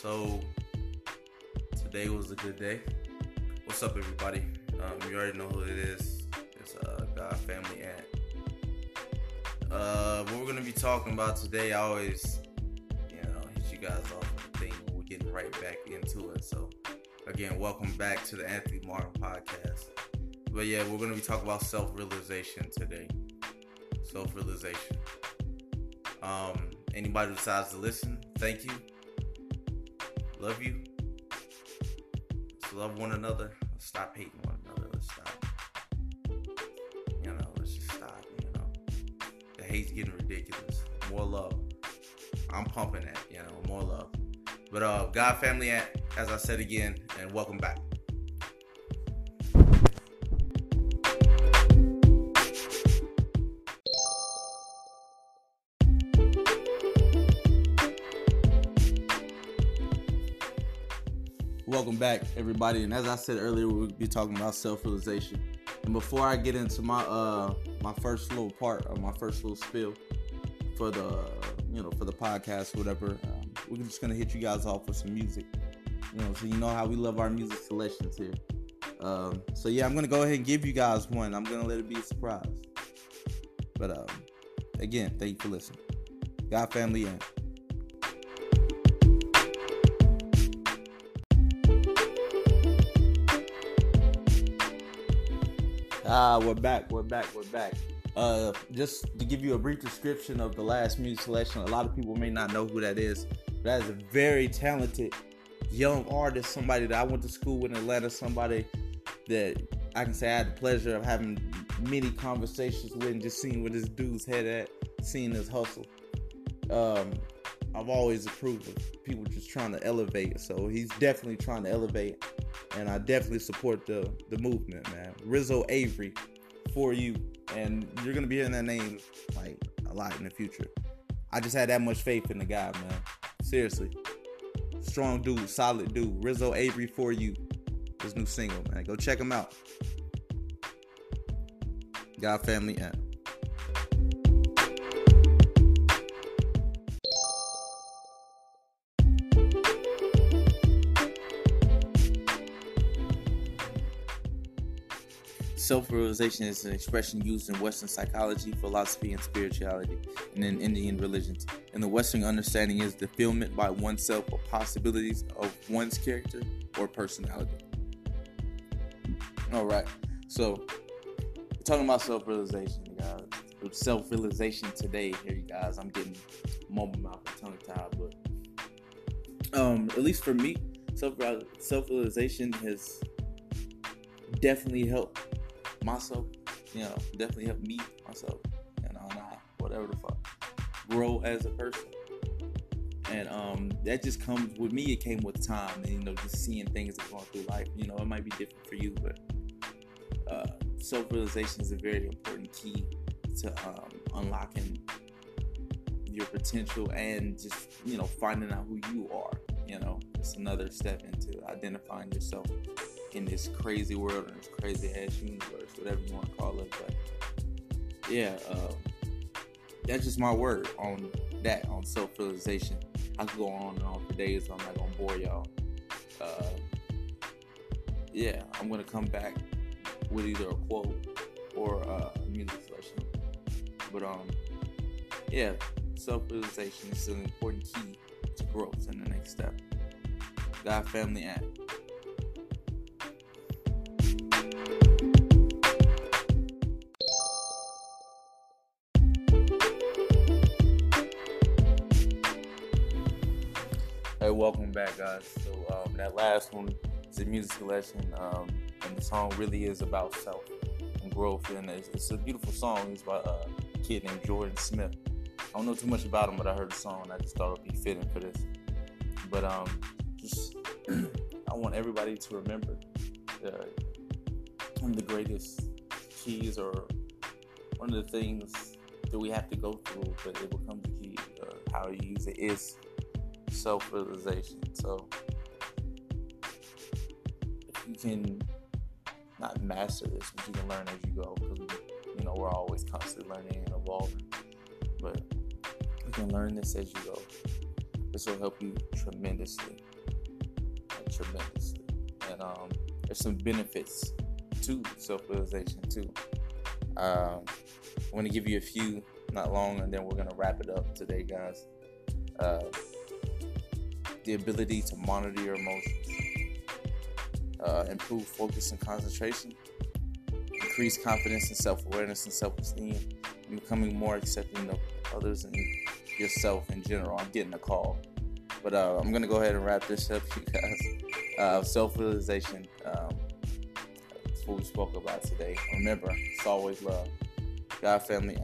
So today was a good day. What's up, everybody? Um, you already know who it is. It's uh, God Family Ant. Uh, what we're gonna be talking about today, I always, you know, hit you guys off the thing. We're getting right back into it. So, again, welcome back to the Anthony Martin podcast. But yeah, we're gonna be talking about self-realization today. Self-realization. Um, anybody decides to listen, thank you. Love you. Let's love one another. Let's stop hating one another. Let's stop. You know, let's just stop. You know, the hate's getting ridiculous. More love. I'm pumping that. You know, more love. But uh, God family, Ant, as I said again, and welcome back. Welcome back, everybody. And as I said earlier, we'll be talking about self-realization. And before I get into my uh my first little part of my first little spill for the you know for the podcast, whatever, um, we're just gonna hit you guys off with some music. You know, so you know how we love our music selections here. Um, so yeah, I'm gonna go ahead and give you guys one. I'm gonna let it be a surprise. But um, again, thank you for listening. God family Ant. Ah, we're back. We're back. We're back. Uh, just to give you a brief description of the last music selection, a lot of people may not know who that is. That is a very talented young artist, somebody that I went to school with in Atlanta, somebody that I can say I had the pleasure of having many conversations with and just seeing where this dude's head at, seeing his hustle. Um, I've always approved of people just trying to elevate, so he's definitely trying to elevate and I definitely support the the movement, man. Rizzo Avery for you, and you're gonna be hearing that name like a lot in the future. I just had that much faith in the guy, man. Seriously, strong dude, solid dude. Rizzo Avery for you. His new single, man. Go check him out. God family Ant. Self realization is an expression used in Western psychology, philosophy, and spirituality, and in Indian religions. And the Western understanding is the fulfillment by oneself of possibilities of one's character or personality. All right, so talking about self realization, guys. Self realization today, here, you guys. I'm getting mumble mouth and tongue tied, but um, at least for me, self self realization has definitely helped myself, you know, definitely helped me myself, you know, not whatever the fuck, grow as a person. And um, that just comes with me. It came with time, and you know, just seeing things that going through life. You know, it might be different for you, but uh, self-realization is a very important key to um, unlocking your potential and just you know finding out who you are. You know, it's another step into identifying yourself in this crazy world and this crazy ass universe, whatever you want to call it. But yeah, uh, that's just my word on that, on self realization. I could go on and on for days, I'm not gonna bore y'all. Uh, yeah, I'm gonna come back with either a quote or a music selection. But um, yeah, self realization is an important key to growth and the next step. God, family, and Hey, welcome back, guys. So um, that last one is a music selection, um, and the song really is about self and growth, and it's, it's a beautiful song. It's by uh, a kid named Jordan Smith. I don't know too much about him, but I heard the song and I just thought it'd be fitting for this. But um, just I want everybody to remember one of the greatest keys, or one of the things that we have to go through, but it becomes a key. Uh, how you use it is self realization. So if you can not master this, but you can learn as you go, because you know we're always constantly learning and evolving. But you can learn this as you go. This will help you tremendously. tremendously. And um, there's some benefits to self realization too. Um, I want to give you a few, not long, and then we're gonna wrap it up today, guys. Uh, the ability to monitor your emotions, uh, improve focus and concentration, increase confidence and self awareness and self esteem, becoming more accepting of others and yourself in general. I'm getting a call. But uh, I'm going to go ahead and wrap this up, you guys. Uh, self realization. Um, what we spoke about today. Remember, it's always love. God, family,